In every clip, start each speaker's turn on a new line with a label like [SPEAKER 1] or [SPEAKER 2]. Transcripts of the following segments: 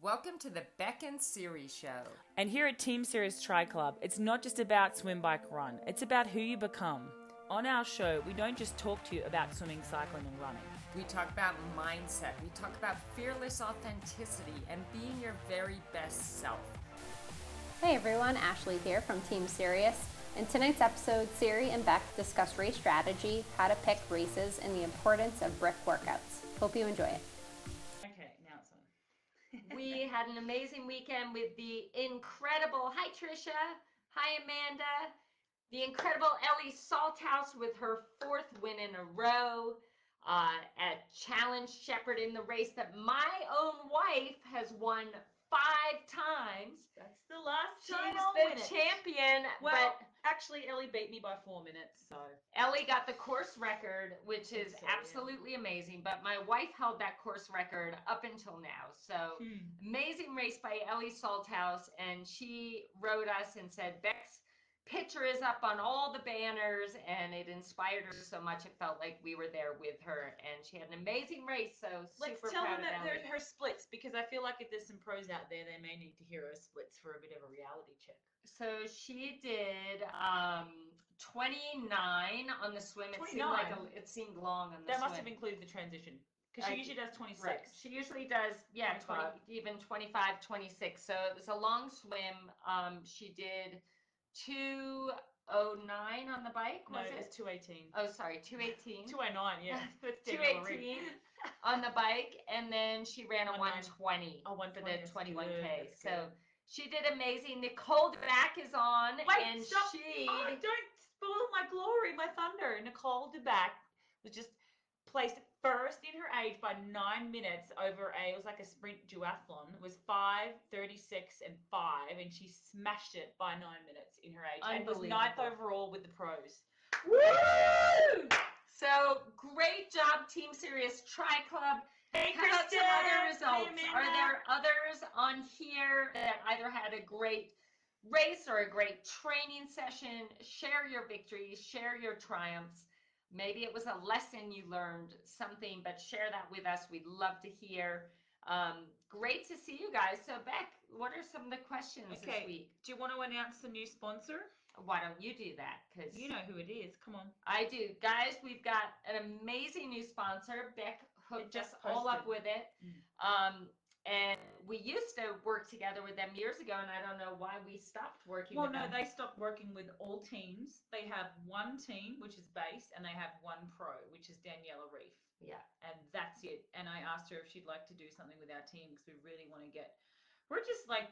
[SPEAKER 1] Welcome to the Bek and Siri Show.
[SPEAKER 2] And here at Team Sirius Tri Club, it's not just about swim, bike, run, it's about who you become. On our show, we don't just talk to you about swimming, cycling, and running.
[SPEAKER 1] We talk about mindset, we talk about fearless authenticity, and being your very best self.
[SPEAKER 3] Hey everyone, Ashley here from Team Sirius. In tonight's episode, Siri and Bek discuss race strategy, how to pick races, and the importance of brick workouts. Hope you enjoy it.
[SPEAKER 4] We had an amazing weekend with the incredible hi trisha hi amanda. The incredible ellie salthouse with her fourth win in a row uh, at challenge Shepparton the race that my own wife has won five times.
[SPEAKER 2] That's the last
[SPEAKER 4] she's
[SPEAKER 2] time
[SPEAKER 4] the champion
[SPEAKER 2] Well,
[SPEAKER 4] but
[SPEAKER 2] actually, Ellie beat me by four minutes, so.
[SPEAKER 4] Ellie got the course record, which is
[SPEAKER 2] So, yeah.
[SPEAKER 4] absolutely amazing. But my wife held that course record up until now. So
[SPEAKER 2] Hmm.
[SPEAKER 4] amazing race by Ellie Salthouse, and she wrote us and said Bek's picture is up on all the banners, and it inspired her so much. It felt like we were there with her, and she had an amazing race. So super
[SPEAKER 2] Let's tell
[SPEAKER 4] proud
[SPEAKER 2] them
[SPEAKER 4] of
[SPEAKER 2] that Splits because I feel like if there's some pros out there, they may need to hear her splits for a bit of a reality check.
[SPEAKER 4] So she did um 29 on the swim. It seemed like a,
[SPEAKER 2] 29?
[SPEAKER 4] it seemed long on the
[SPEAKER 2] That
[SPEAKER 4] swim.
[SPEAKER 2] must have included the transition because she
[SPEAKER 4] I-
[SPEAKER 2] usually does 26.
[SPEAKER 4] Right. She usually does, yeah, 20, even 25, 26. So it was a long swim. Um, she did 209 on the bike,
[SPEAKER 2] No,
[SPEAKER 4] was
[SPEAKER 2] it's
[SPEAKER 4] it?
[SPEAKER 2] 218.
[SPEAKER 4] Oh, sorry, 218.
[SPEAKER 2] 209, yeah. That's Danielle
[SPEAKER 4] 218 on the bike, and then she ran a
[SPEAKER 2] 120.
[SPEAKER 4] 120
[SPEAKER 2] Oh,
[SPEAKER 4] for the 21K.
[SPEAKER 2] good, that's
[SPEAKER 4] So she did amazing. Nicole back is on,
[SPEAKER 2] Wait,
[SPEAKER 4] and
[SPEAKER 2] stop.
[SPEAKER 4] Oh, she.
[SPEAKER 2] Oh, don't spoil my glory, my thunder. Nicole DeBack was just placed first in her age by nine minutes over a, it was like a sprint duathlon. It was 5, 36, and 5, and she smashed it by nine minutes in her age and was ninth overall with the pros.
[SPEAKER 4] Woo! So great job, Team Sirius Tri Club.
[SPEAKER 2] Hey,
[SPEAKER 4] How about some other
[SPEAKER 2] Hey,
[SPEAKER 4] results? Are there others on here that either had a great race or a great training session? Share your victories, share your triumphs. Maybe it was a lesson you learned, something, but share that with us. We'd love to hear. Um, great to see you guys. So, Bek, what are some of the questions
[SPEAKER 2] Okay.
[SPEAKER 4] this week?
[SPEAKER 2] Do you want to announce the new sponsor?
[SPEAKER 4] Why don't you do that? Because
[SPEAKER 2] You know who it is. Come on.
[SPEAKER 4] I do. Guys, we've got an amazing new sponsor. Bek hooked
[SPEAKER 2] just
[SPEAKER 4] us all up with it.
[SPEAKER 2] Mm.
[SPEAKER 4] Um, and we used to work together with them years ago, and I don't know why we stopped working with them.
[SPEAKER 2] Well, no,
[SPEAKER 4] them.
[SPEAKER 2] they stopped working with all teams. They have one team, which is base, and they have one pro, which is Daniela Ryf.
[SPEAKER 4] Yeah.
[SPEAKER 2] and that's it. And I asked her if she'd like to do something with our team because we really want to get. We're just like,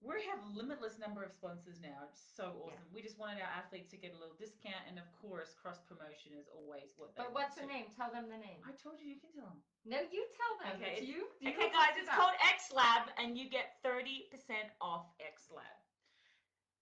[SPEAKER 2] we have limitless number of sponsors now. It's so awesome. We just wanted our athletes to get a little discount, and of course, cross promotion is always what they.
[SPEAKER 4] But what's the
[SPEAKER 2] to.
[SPEAKER 4] name? Tell them the name.
[SPEAKER 2] I told you you can tell them.
[SPEAKER 4] No, you tell them.
[SPEAKER 2] Okay,
[SPEAKER 4] It's you. you
[SPEAKER 2] Okay, guys, it's called X Lab, and you get thirty percent off X Lab.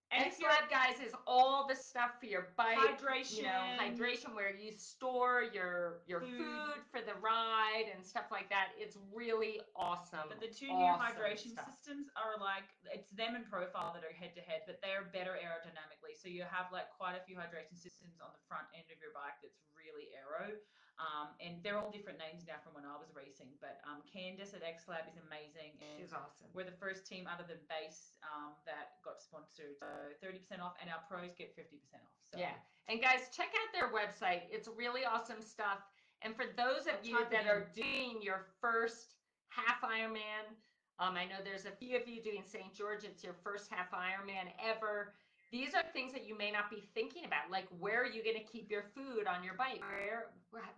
[SPEAKER 2] And
[SPEAKER 4] guys, is all the stuff for your bike.
[SPEAKER 2] hydration,
[SPEAKER 4] You know, hydration where you store your your
[SPEAKER 2] Food.
[SPEAKER 4] food for the ride and stuff like that. It's really awesome.
[SPEAKER 2] But the two new hydration
[SPEAKER 4] stuff.
[SPEAKER 2] systems are like it's them and profile that are head to head, but they're better aerodynamically. So you have like quite a few hydration systems on the front end of your bike that's really aero. Um, and they're all different names now from when I was racing. But um, Candace at X Lab is amazing. And
[SPEAKER 4] She's awesome.
[SPEAKER 2] we're the first team other than base um, that got sponsored. So 30% off, and our pros get 50% off. So
[SPEAKER 4] Yeah. And guys, check out their website. It's really awesome stuff. And for those of you that are doing your first half Ironman, um, I know there's a few of you doing St. George. It's your first half Ironman ever. These are things that you may not be thinking about, like where are you going to keep your food on your bike? Where,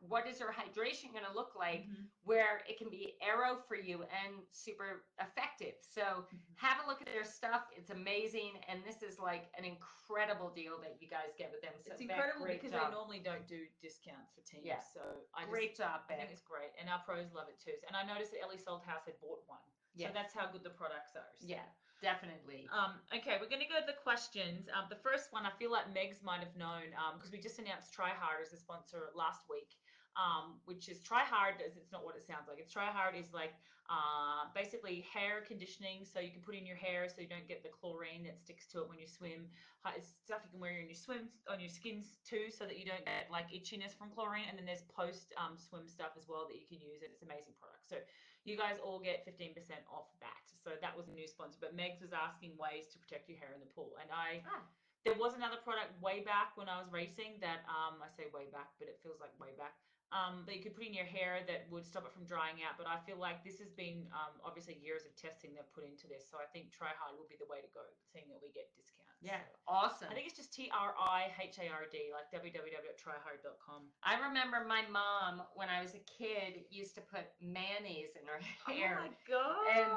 [SPEAKER 4] what is your hydration going to look like?
[SPEAKER 2] Mhm.
[SPEAKER 4] Where it can be aero for you and super effective. So
[SPEAKER 2] Mhm.
[SPEAKER 4] have a look at their stuff. It's amazing, and this is like an incredible deal that you guys get with them. So
[SPEAKER 2] it's incredible
[SPEAKER 4] great
[SPEAKER 2] because
[SPEAKER 4] job.
[SPEAKER 2] they normally don't do discounts for teams.
[SPEAKER 4] Yeah.
[SPEAKER 2] So I just,
[SPEAKER 4] Great job,
[SPEAKER 2] I think
[SPEAKER 4] Bek.
[SPEAKER 2] it's great, and our pros love it too. And I noticed that Ellie Salthouse had bought one,
[SPEAKER 4] Yeah.
[SPEAKER 2] so that's how good the products are. so.
[SPEAKER 4] Yeah, definitely.
[SPEAKER 2] Um, okay, we're going to go to the questions. Um, the first one, I feel like Megs might have known because we just announced TriHard as a sponsor last week, um, which is TriHard. is- It's not what it sounds like. It's TriHard is like uh, basically hair conditioning, so you can put in your hair so you don't get the chlorine that sticks to it when you swim. It's stuff you can wear in your swim on your skins too, so that you don't get like itchiness from chlorine. And then there's post um, swim stuff as well that you can use. and It's an amazing product. So you guys all get 15% off that. So that was a new sponsor, but Megs was asking ways to protect your hair in the pool, and I
[SPEAKER 4] Ah.
[SPEAKER 2] there was another product way back when I was racing that um I say way back, but it feels like way back. Um, that you could put in your hair that would stop it from drying out. But I feel like this has been um, obviously years of testing they've put into this. So I think TriHard will be the way to go, seeing that we get discounts.
[SPEAKER 4] Yeah,
[SPEAKER 2] So
[SPEAKER 4] awesome.
[SPEAKER 2] I think it's just T R I H A R D, like www.trihard.com.
[SPEAKER 4] I remember my mom when I was a kid used to put mayonnaise in her oh hair.
[SPEAKER 2] Oh my god!
[SPEAKER 4] And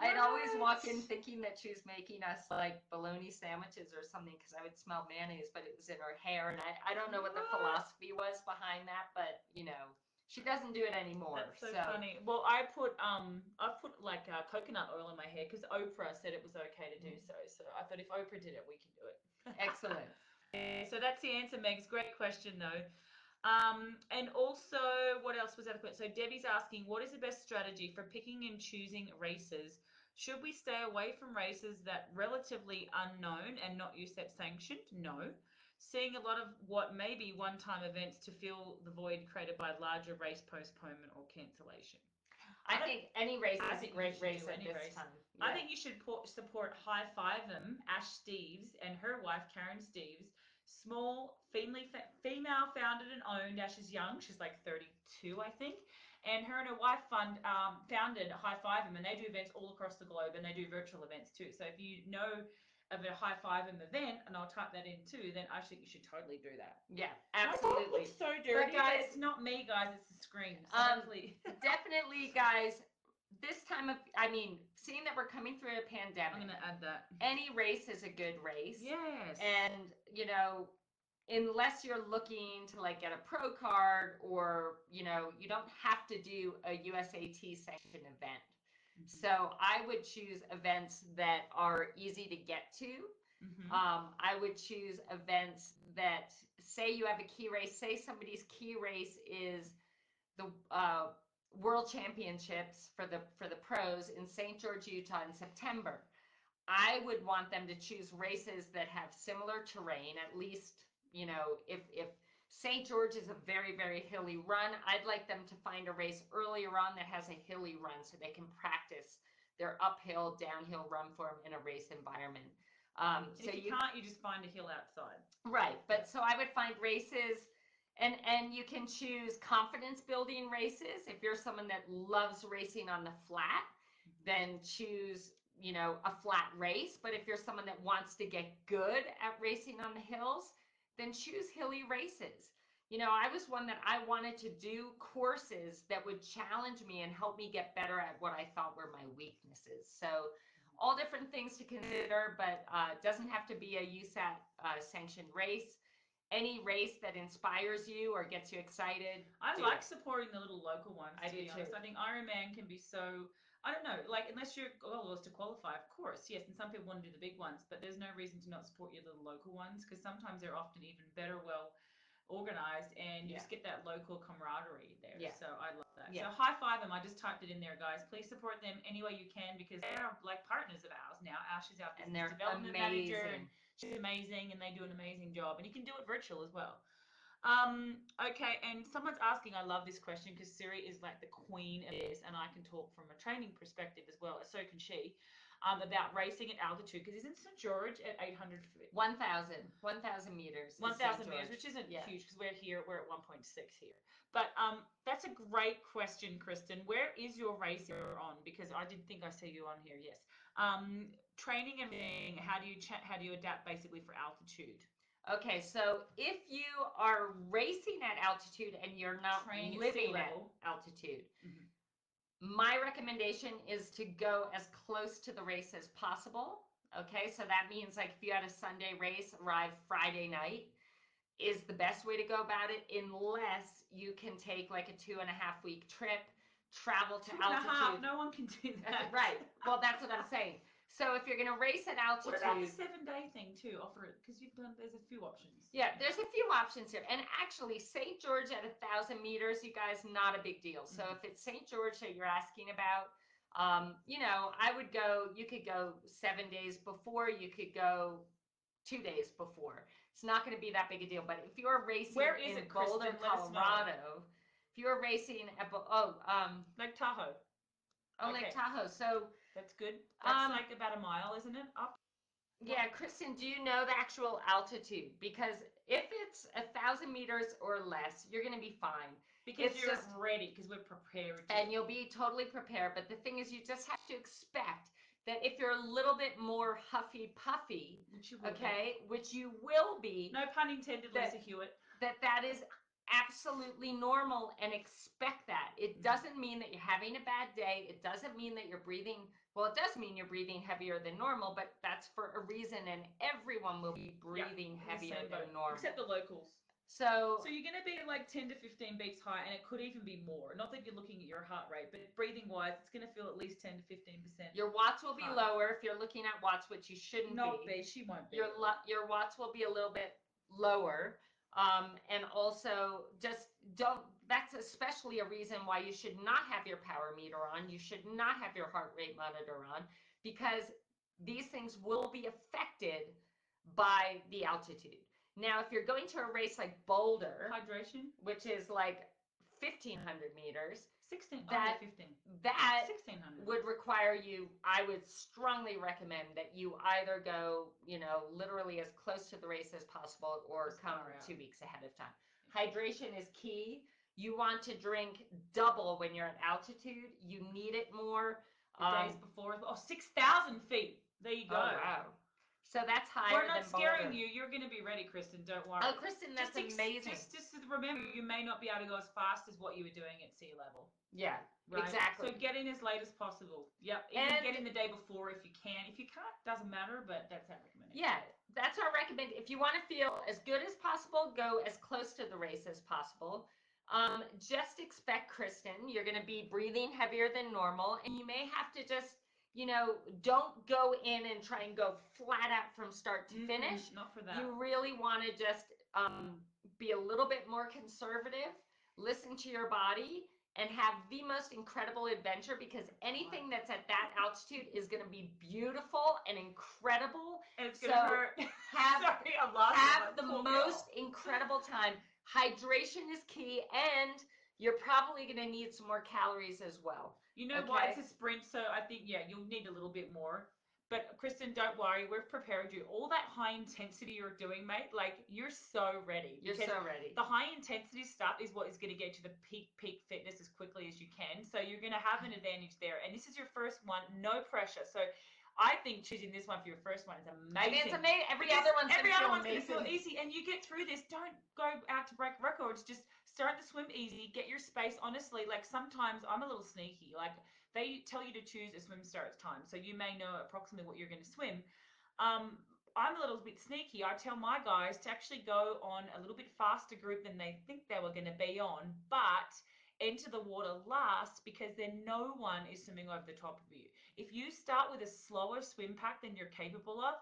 [SPEAKER 4] I'd always walk in thinking that she was making us like bologna sandwiches or something because I would smell mayonnaise, but it was in her hair. And I, I don't know what the
[SPEAKER 2] What?
[SPEAKER 4] philosophy was behind that, but you know, she doesn't do it anymore.
[SPEAKER 2] That's so, funny. Well, I put um, I put like uh, coconut oil in my hair because Oprah said it was okay to do
[SPEAKER 4] Mm.
[SPEAKER 2] so. So I thought if Oprah did it, we can do it.
[SPEAKER 4] Excellent.
[SPEAKER 2] So that's the answer, Megs. Great question though. Um, and also, what else was that? So Debbie's asking, what is the best strategy for picking and choosing races? Should we stay away from races that relatively unknown and not USAT sanctioned? No. Seeing a lot of what may be one-time events to fill the void created by larger race postponement or cancellation.
[SPEAKER 4] I
[SPEAKER 2] don't-
[SPEAKER 4] think any race
[SPEAKER 2] I think should
[SPEAKER 4] race at
[SPEAKER 2] any
[SPEAKER 4] this
[SPEAKER 2] race.
[SPEAKER 4] time.
[SPEAKER 2] I think you should po- support High Five Them, Ash Steves, and her wife Karen Steves. Small, female, female founded and owned. Ash is young; she's like 32, I think. And her and her wife fund um, founded High Five Them, and they do events all across the globe, and they do virtual events too. So if you know of a High Five in the event, and I'll type that in too, then I think you should totally do that.
[SPEAKER 4] yeah, absolutely.
[SPEAKER 2] looks so dirty, but
[SPEAKER 4] guys-
[SPEAKER 2] it's not me, guys. It's the screen. So
[SPEAKER 4] Um, Definitely, guys. This time of, I mean, seeing that we're coming through a
[SPEAKER 2] I'm
[SPEAKER 4] pandemic,
[SPEAKER 2] gonna add that.
[SPEAKER 4] any race is a good race.
[SPEAKER 2] Yes.
[SPEAKER 4] and you know unless you're looking to like get a pro card or you know you don't have to do a usat sanctioned event. So i would choose events that are easy to get to.
[SPEAKER 2] Mhm.
[SPEAKER 4] um, i would choose events that say you have a key race say somebody's key race is the uh, world championships for the for the pros in st george utah in september. I would want them to choose races that have similar terrain, at least, you know, if, if St. George is a very, very hilly run, I'd like them to find a race earlier on that has a hilly run so they can practice their uphill, downhill run form in a race environment. Um, so
[SPEAKER 2] you,
[SPEAKER 4] you,
[SPEAKER 2] can't, you just find a hill outside.
[SPEAKER 4] right, but so I would find races and and you can choose confidence building races if you're someone that loves racing on the flat then choose you know a flat race but if you're someone that wants to get good at racing on the hills then choose hilly races you know i was one that i wanted to do courses that would challenge me and help me get better at what i thought were my weaknesses so all different things to consider but uh, doesn't have to be a usat uh, sanctioned race any race that inspires you or gets you excited
[SPEAKER 2] I like
[SPEAKER 4] it.
[SPEAKER 2] supporting the little local ones.
[SPEAKER 4] I do
[SPEAKER 2] honest.
[SPEAKER 4] too.
[SPEAKER 2] I think Ironman can be so. I don't know, like unless your goal is to qualify, of course, yes. And some people want to do the big ones, but there's no reason to not support your little local ones because sometimes they're often even better, well organized, and you
[SPEAKER 4] Yeah.
[SPEAKER 2] just get that local camaraderie there.
[SPEAKER 4] Yeah.
[SPEAKER 2] So I love that.
[SPEAKER 4] Yeah.
[SPEAKER 2] So high five them. I just typed it in there, guys. Please support them any way you can because they are like partners of ours now. Ash is our
[SPEAKER 4] and they're
[SPEAKER 2] development manager, and
[SPEAKER 4] amazing
[SPEAKER 2] She's amazing and they do an amazing job. And you can do it virtual as well. Um, okay, and someone's asking, I love this question because Siri is like the queen of this, and I can talk from a training perspective as well, so can she, um, about racing at altitude because isn't St. George at 800 feet?
[SPEAKER 4] 1000 1000 meters
[SPEAKER 2] 1,000 meters, which isn't
[SPEAKER 4] Yeah.
[SPEAKER 2] huge because we're here, we're at 1.6 here. But um, that's a great question, Kristen. Where is your race you're on? Because I didn't think I see you on here. Yes. Um, training and being, how do you how do you adapt basically for altitude?
[SPEAKER 4] Okay, so if you are racing at altitude and you're not
[SPEAKER 2] Training at
[SPEAKER 4] living at
[SPEAKER 2] level.
[SPEAKER 4] altitude,
[SPEAKER 2] Mhm.
[SPEAKER 4] my recommendation is to go as close to the race as possible. Okay, so that means like if you had a Sunday race, arrive Friday night is the best way to go about it, unless you can take like a two and a half week trip, travel to
[SPEAKER 2] Two and a
[SPEAKER 4] altitude.
[SPEAKER 2] half. No one can do that.
[SPEAKER 4] right. Well, that's what I'm saying. So if you're gonna race at
[SPEAKER 2] What about the seven day thing too? Offer it because you've done. There's a few options.
[SPEAKER 4] Yeah, there's a few options here. And actually, St. George at a thousand meters, you guys, not a big deal. So
[SPEAKER 2] Mhm.
[SPEAKER 4] if it's St. George that you're asking about, um, you know, I would go, you could go seven days before, you could go two days before. It's not going to be that big a deal. But if you're racing
[SPEAKER 2] Where is
[SPEAKER 4] in
[SPEAKER 2] it?
[SPEAKER 4] Boulder. Colorado, if you're racing at, oh, um,
[SPEAKER 2] Like Tahoe.
[SPEAKER 4] Oh,
[SPEAKER 2] Okay.
[SPEAKER 4] Lake Tahoe. So,
[SPEAKER 2] That's good. That's
[SPEAKER 4] Um,
[SPEAKER 2] like about a mile, isn't it? Up.
[SPEAKER 4] yeah, Kristen, do you know the actual altitude? Because if it's a thousand meters or less, you're going to be fine.
[SPEAKER 2] Because
[SPEAKER 4] It's
[SPEAKER 2] you're
[SPEAKER 4] just-
[SPEAKER 2] ready, because we're prepared.
[SPEAKER 4] And you'll be totally prepared. But the thing is, you just have to expect that if you're a little bit more huffy puffy,
[SPEAKER 2] Which you will be.
[SPEAKER 4] okay, which you will be,
[SPEAKER 2] No pun intended,
[SPEAKER 4] That-
[SPEAKER 2] Lisa Hewitt.
[SPEAKER 4] that that is absolutely normal and expect that. It
[SPEAKER 2] Mhm.
[SPEAKER 4] doesn't mean that you're having a bad day. It doesn't mean that you're breathing. Well, it does mean you're breathing heavier than normal, but that's for a reason, and everyone will be breathing
[SPEAKER 2] In the
[SPEAKER 4] heavier than normal.
[SPEAKER 2] Except the locals.
[SPEAKER 4] so,
[SPEAKER 2] So you're going to be like 10 to 15 beats high, and it could even be more. Not that you're looking at your heart rate, but breathing wise, it's going to feel at least 10 to 15 percent.
[SPEAKER 4] your watts will be
[SPEAKER 2] High.
[SPEAKER 4] lower if you're looking at watts, which you shouldn't
[SPEAKER 2] Not
[SPEAKER 4] be.
[SPEAKER 2] be. She won't be.
[SPEAKER 4] your your watts will be a little bit lower um, and also just don't that's especially a reason why you should not have your power meter on you should not have your heart rate monitor on because these things will be affected by the altitude now if you're going to a race like boulder
[SPEAKER 2] Hydration.
[SPEAKER 4] which is like 1500 meters
[SPEAKER 2] 16.
[SPEAKER 4] That-
[SPEAKER 2] oh, yeah, 15.
[SPEAKER 4] that
[SPEAKER 2] 1600.
[SPEAKER 4] would require you i would strongly recommend that you either go you know literally as close to the race as possible or
[SPEAKER 2] As
[SPEAKER 4] come two weeks ahead of time hydration is key you want to drink double when you're at altitude you need it more
[SPEAKER 2] the days
[SPEAKER 4] Um,
[SPEAKER 2] before. Oh, 6,000 feet. There you go.
[SPEAKER 4] oh wow so that's higher
[SPEAKER 2] We're not scaring
[SPEAKER 4] Boulder.
[SPEAKER 2] you. You're going to be ready, Kristen. Don't worry.
[SPEAKER 4] oh kristen that's
[SPEAKER 2] just
[SPEAKER 4] amazing
[SPEAKER 2] Just, just remember, you may not be able to go as fast as what you were doing at sea level.
[SPEAKER 4] yeah
[SPEAKER 2] Right?
[SPEAKER 4] exactly
[SPEAKER 2] So get in as late as possible. Yep. Even
[SPEAKER 4] And-
[SPEAKER 2] get in the day before if you can. If you can't, doesn't matter. But that's our recommendation.
[SPEAKER 4] Yeah, that's our recommend. If you want to feel as good as possible, go as close to the race as possible. Um, just expect, Kristen, you're going to be breathing heavier than normal, and you may have to just, you know, don't go in and try and go flat out from start to finish.
[SPEAKER 2] Not for that.
[SPEAKER 4] You really want to just um, be a little bit more conservative, listen to your body, and have the most incredible adventure because anything that's at that altitude is going to be beautiful and incredible
[SPEAKER 2] and it's
[SPEAKER 4] so
[SPEAKER 2] hurt.
[SPEAKER 4] have-
[SPEAKER 2] Sorry,
[SPEAKER 4] have the
[SPEAKER 2] Poor
[SPEAKER 4] most
[SPEAKER 2] girl.
[SPEAKER 4] incredible time. Hydration is key, and you're probably going to need some more calories as well.
[SPEAKER 2] You know why it's a sprint, so I think yeah, you'll need a little bit more. But Kristen, don't worry, we've prepared you. All that high intensity you're doing, mate, like you're so ready.
[SPEAKER 4] You're so ready.
[SPEAKER 2] the high intensity stuff is what is going to get you to the peak peak fitness as quickly as you can. So you're going to have an advantage there. And this is your first one, no pressure. So I think choosing this one for your first one is amazing.
[SPEAKER 4] I mean, it's amazing. Every
[SPEAKER 2] Because
[SPEAKER 4] other one's
[SPEAKER 2] every other one's gonna feel easy, and you get through this. Don't go out to break records. Just start the swim easy. Get your space. Honestly, like sometimes I'm a little sneaky. Like they tell you to choose a swim start time, so you may know approximately what you're going to swim. Um, I'm a little bit sneaky. I tell my guys to actually go on a little bit faster group than they think they were going to be on, but enter the water last because then no one is swimming over the top of you. If you start with a slower swim pack than you're capable of,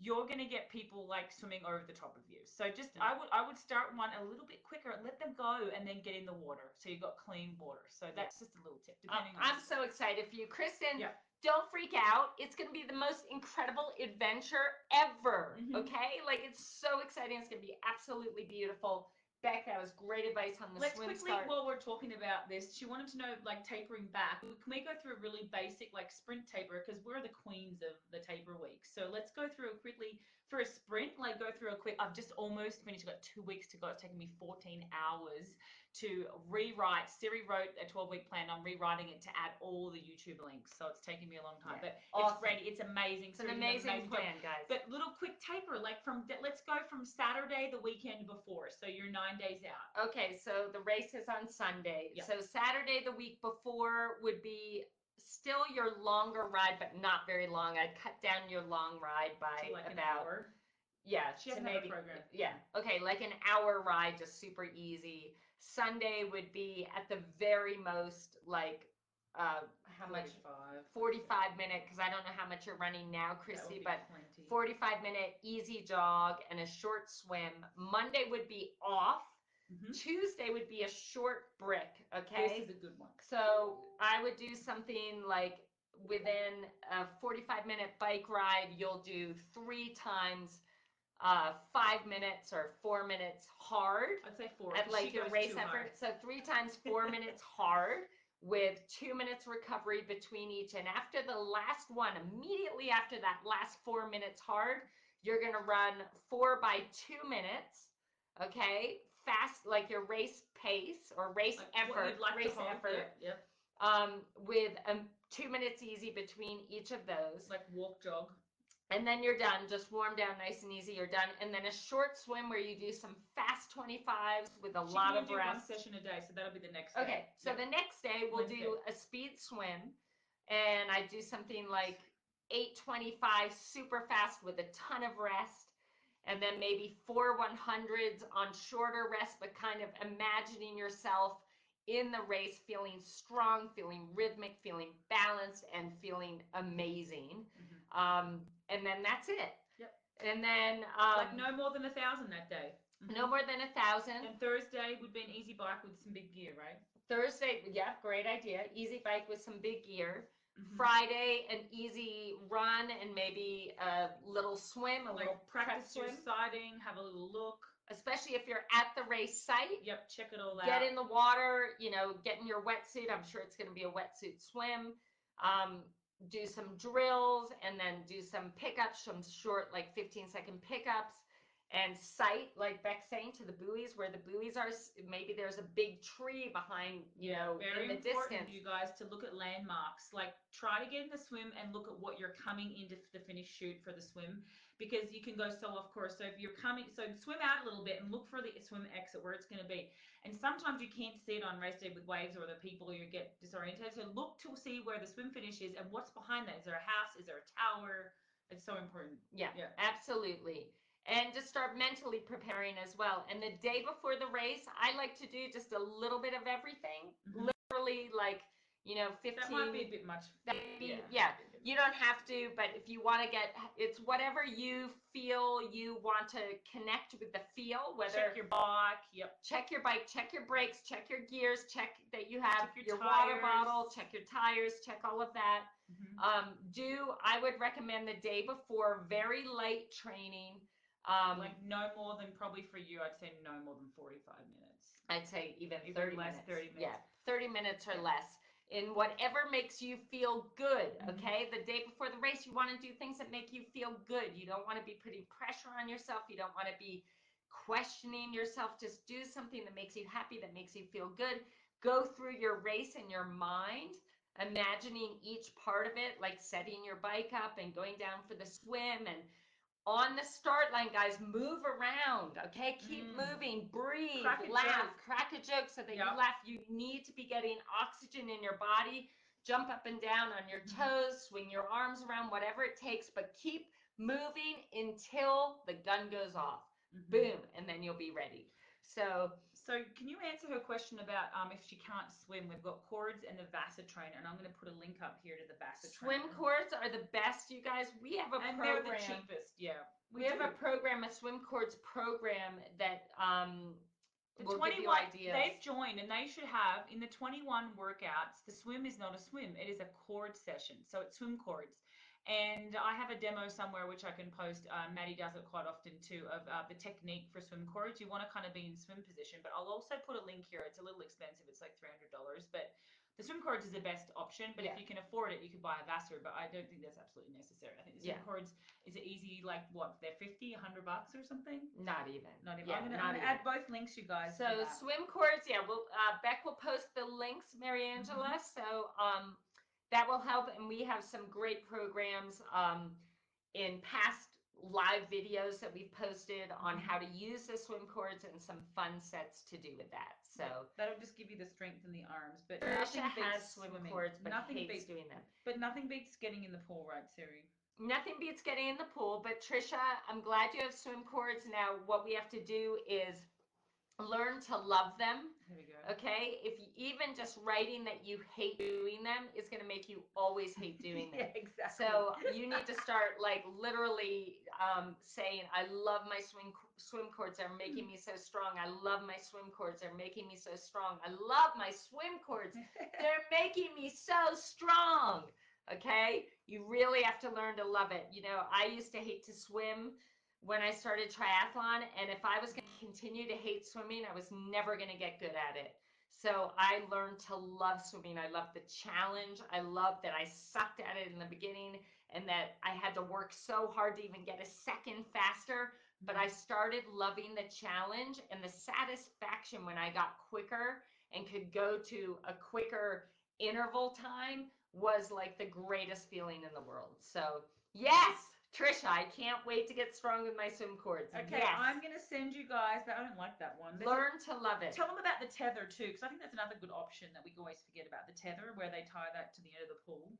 [SPEAKER 2] you're going to get people like swimming over the top of you. So just I would I would start one a little bit quicker, let them go, and then get in the water. So you've got clean water. So that's just a little tip.
[SPEAKER 4] Uh,
[SPEAKER 2] Depending on
[SPEAKER 4] I'm so excited for you, Kristen.
[SPEAKER 2] Yeah.
[SPEAKER 4] Don't freak out. It's going to be the most incredible adventure ever.
[SPEAKER 2] Mhm.
[SPEAKER 4] Okay, like it's so exciting. It's going to be absolutely beautiful. Bek, that was great advice on the
[SPEAKER 2] Let's
[SPEAKER 4] swim
[SPEAKER 2] quickly,
[SPEAKER 4] start.
[SPEAKER 2] while we're talking about this, she wanted to know, like, tapering back. Can we go through a really basic, like, sprint taper? Because we're the queens of the taper week. So let's go through a quickly for a sprint. Like, go through a quick. I've just almost finished. I've got two weeks to go. It's taken me 14 hours to rewrite. Siri wrote a 12 week plan. I'm rewriting it to add all the YouTube links. So it's taking me a long time,
[SPEAKER 4] Yeah.
[SPEAKER 2] but
[SPEAKER 4] Awesome.
[SPEAKER 2] it's ready. It's amazing.
[SPEAKER 4] it's an
[SPEAKER 2] Siri's done
[SPEAKER 4] amazing,
[SPEAKER 2] job.
[SPEAKER 4] plan, guys.
[SPEAKER 2] But little quick taper, like from let's go from Saturday the weekend before, so you're nine days out.
[SPEAKER 4] Okay, so the race is on Sunday.
[SPEAKER 2] Yeah.
[SPEAKER 4] So Saturday the week before would be still your longer ride, but not very long. I'd cut down your long ride by
[SPEAKER 2] like an
[SPEAKER 4] about
[SPEAKER 2] hour.
[SPEAKER 4] yeah,
[SPEAKER 2] She has
[SPEAKER 4] maybe
[SPEAKER 2] program.
[SPEAKER 4] yeah. Okay, like an hour ride, just super easy. Sunday would be at the very most like uh how much
[SPEAKER 2] 45.
[SPEAKER 4] 45 minute because I don't know how much you're running now, Chrissy, but
[SPEAKER 2] plenty.
[SPEAKER 4] 45 minute easy jog and a short swim. Monday would be off.
[SPEAKER 2] Mhm.
[SPEAKER 4] Tuesday would be a short brick, Okay.
[SPEAKER 2] This is a good one.
[SPEAKER 4] So I would do something like within a 45 minute bike ride, you'll do three times uh, five minutes or four minutes hard
[SPEAKER 2] I'd say four.
[SPEAKER 4] at like your race effort.
[SPEAKER 2] hard.
[SPEAKER 4] So three times four minutes hard with two minutes recovery between each. And after the last one, immediately after that last four minutes hard, you're going to run four by two minutes. Okay. Fast, like your race pace or race
[SPEAKER 2] Like
[SPEAKER 4] effort,
[SPEAKER 2] like
[SPEAKER 4] race effort,
[SPEAKER 2] Yep. yep.
[SPEAKER 4] um, with um, two minutes easy between each of those.
[SPEAKER 2] Like walk jog.
[SPEAKER 4] And then you're done. Just warm down nice and easy. You're done. And then a short swim where you do some fast 25s with a
[SPEAKER 2] She
[SPEAKER 4] lot of
[SPEAKER 2] do one
[SPEAKER 4] rest.
[SPEAKER 2] session a day, so that'll be the next day.
[SPEAKER 4] Okay, so
[SPEAKER 2] Yep.
[SPEAKER 4] the next day we'll
[SPEAKER 2] Wednesday.
[SPEAKER 4] do a speed swim, and I do something like 825 super fast with a ton of rest, and then maybe four 100s on shorter rest, but kind of imagining yourself in the race, feeling strong, feeling rhythmic, feeling balanced, and feeling amazing.
[SPEAKER 2] Mhm.
[SPEAKER 4] Um, and then that's it.
[SPEAKER 2] Yep.
[SPEAKER 4] And then um,
[SPEAKER 2] like no more than a thousand that day.
[SPEAKER 4] no more than a thousand.
[SPEAKER 2] And Thursday would be an easy bike with some big gear, right?
[SPEAKER 4] Thursday, yeah, great idea. Easy bike with some big gear.
[SPEAKER 2] Mhm.
[SPEAKER 4] Friday, an easy run and maybe a little swim, a little
[SPEAKER 2] Like
[SPEAKER 4] prep
[SPEAKER 2] practice your
[SPEAKER 4] swim.
[SPEAKER 2] sighting, have a little look.
[SPEAKER 4] Especially if you're at the race site,
[SPEAKER 2] Yep, check it all out.
[SPEAKER 4] get in the water, you know, get in your wetsuit. I'm sure it's going to be a wetsuit swim. Um, do some drills and then do some pickups, some short, like 15 second pickups. And sight, like Bek's saying, to the buoys where the buoys are. Maybe there's a big tree behind, you know,
[SPEAKER 2] Very
[SPEAKER 4] in the
[SPEAKER 2] important,
[SPEAKER 4] distance.
[SPEAKER 2] you guys, to look at landmarks. Like, try to get in the swim and look at what you're coming into the finish chute for the swim, because you can go so off course. So if you're coming, so swim out a little bit and look for the swim exit where it's going to be. And sometimes you can't see it on race day with waves or the people. You get disoriented. So look to see where the swim finish is and what's behind that. Is there a house? Is there a tower? It's so important.
[SPEAKER 4] Yeah,
[SPEAKER 2] Yeah.
[SPEAKER 4] absolutely. And just start mentally preparing as well. And the day before the race, I like to do just a little bit of everything.
[SPEAKER 2] Mhm.
[SPEAKER 4] Literally, like, you know, 15.
[SPEAKER 2] That might be a bit much.
[SPEAKER 4] that be-
[SPEAKER 2] yeah.
[SPEAKER 4] Yeah. You don't have to, but if you want to get, it's whatever you feel you want to connect with the feel, whether
[SPEAKER 2] Check your bike. Yep.
[SPEAKER 4] check your bike, check your brakes, check your gears, check that you have
[SPEAKER 2] Check your
[SPEAKER 4] your, water bottle, check your tires, check all of that.
[SPEAKER 2] Mhm.
[SPEAKER 4] Um, do I would recommend the day before very light training. Um,
[SPEAKER 2] like no more than probably for you, I'd say no more than 45 minutes.
[SPEAKER 4] I'd say even
[SPEAKER 2] Even
[SPEAKER 4] 30
[SPEAKER 2] less,
[SPEAKER 4] minutes.
[SPEAKER 2] 30
[SPEAKER 4] Yeah,
[SPEAKER 2] minutes.
[SPEAKER 4] 30 minutes or less. In whatever makes you feel good,
[SPEAKER 2] Mhm.
[SPEAKER 4] okay? The day before the race, you want to do things that make you feel good. You don't want to be putting pressure on yourself. You don't want to be questioning yourself. Just do something that makes you happy, that makes you feel good. Go through your race in your mind, imagining each part of it, like setting your bike up and going down for the swim and on the start line, guys, move around. Okay, keep
[SPEAKER 2] Mm.
[SPEAKER 4] moving, breathe,
[SPEAKER 2] Crack
[SPEAKER 4] laugh,
[SPEAKER 2] joke.
[SPEAKER 4] crack a joke so that
[SPEAKER 2] Yep.
[SPEAKER 4] you laugh. You need to be getting oxygen in your body. Jump up and down on your
[SPEAKER 2] Mhm.
[SPEAKER 4] toes, swing your arms around, whatever it takes, but keep moving until the gun goes off.
[SPEAKER 2] Mhm.
[SPEAKER 4] Boom, and then you'll be ready. So,
[SPEAKER 2] So can you answer her question about um, if she can't swim? We've got cords and the Vasa trainer, and I'm going to put a link up here to the Vasa
[SPEAKER 4] swim
[SPEAKER 2] trainer.
[SPEAKER 4] cords are the best, you guys. We have a
[SPEAKER 2] and they're
[SPEAKER 4] program.
[SPEAKER 2] the cheapest. Yeah,
[SPEAKER 4] we have a program, a swim cords program that um
[SPEAKER 2] The
[SPEAKER 4] will give you
[SPEAKER 2] 21
[SPEAKER 4] ideas.
[SPEAKER 2] they've joined, and they should have in the 21 workouts. The swim is not a swim; it is a cord session. So it's swim cords. And I have a demo somewhere which I can post. Uh, Maddie does it quite often too of uh, the technique for swim cords. You want to kind of be in swim position, but I'll also put a link here. It's a little expensive. It's like three hundred dollars, but the swim cords is the best option. But
[SPEAKER 4] Yeah.
[SPEAKER 2] if you can afford it, you could buy a Vasa. But I don't think that's absolutely necessary. I think the swim
[SPEAKER 4] Yeah.
[SPEAKER 2] cords is it easy, like what they're 50, 100 bucks or something.
[SPEAKER 4] not even.
[SPEAKER 2] Not even.
[SPEAKER 4] Yeah,
[SPEAKER 2] I'm gonna,
[SPEAKER 4] not
[SPEAKER 2] I'm gonna
[SPEAKER 4] even.
[SPEAKER 2] add both links, you guys.
[SPEAKER 4] So swim cords, yeah. We'll uh, Bek will post the links, Mariangela. So um, that will help, and we have some great programs um, in past live videos that we've posted on how to use the swim cords and some fun sets to do with that. So
[SPEAKER 2] that'll just give you the strength in the arms. But
[SPEAKER 4] Trisha
[SPEAKER 2] nothing
[SPEAKER 4] has
[SPEAKER 2] beats
[SPEAKER 4] swim
[SPEAKER 2] swimming.
[SPEAKER 4] cords, but
[SPEAKER 2] nothing
[SPEAKER 4] hates
[SPEAKER 2] beats,
[SPEAKER 4] doing them.
[SPEAKER 2] but nothing beats getting in the pool, right, Siri?
[SPEAKER 4] Nothing beats getting in the pool, but Trisha, I'm glad you have swim cords. Now, what we have to do is learn to love them.
[SPEAKER 2] Here we go.
[SPEAKER 4] Okay, if you, even just writing that you hate doing them is going to make you always hate doing them.
[SPEAKER 2] yeah, exactly.
[SPEAKER 4] So you need to start like literally um, saying, "I love my swim swim cords. They're making me so strong. I love my swim cords. They're making me so strong. I love my swim cords. They're making me so strong." Okay, you really have to learn to love it. You know, I used to hate to swim when I started triathlon, and if I was going continue to hate swimming, I was never going to get good at it. So I learned to love swimming. I love the challenge. I love that I sucked at it in the beginning and that I had to work so hard to even get a second faster. But I started loving the challenge and the satisfaction when I got quicker and could go to a quicker interval time was like the greatest feeling in the world. So, yes, Trisha, I can't wait to get strong with my swim cords.
[SPEAKER 2] Okay,
[SPEAKER 4] yes.
[SPEAKER 2] I'm gonna send you guys. But I don't like that one. There's a-
[SPEAKER 4] learn to love it.
[SPEAKER 2] Tell them about the tether too, because I think that's another good option that we always forget about the tether, where they tie that to the end of the pool.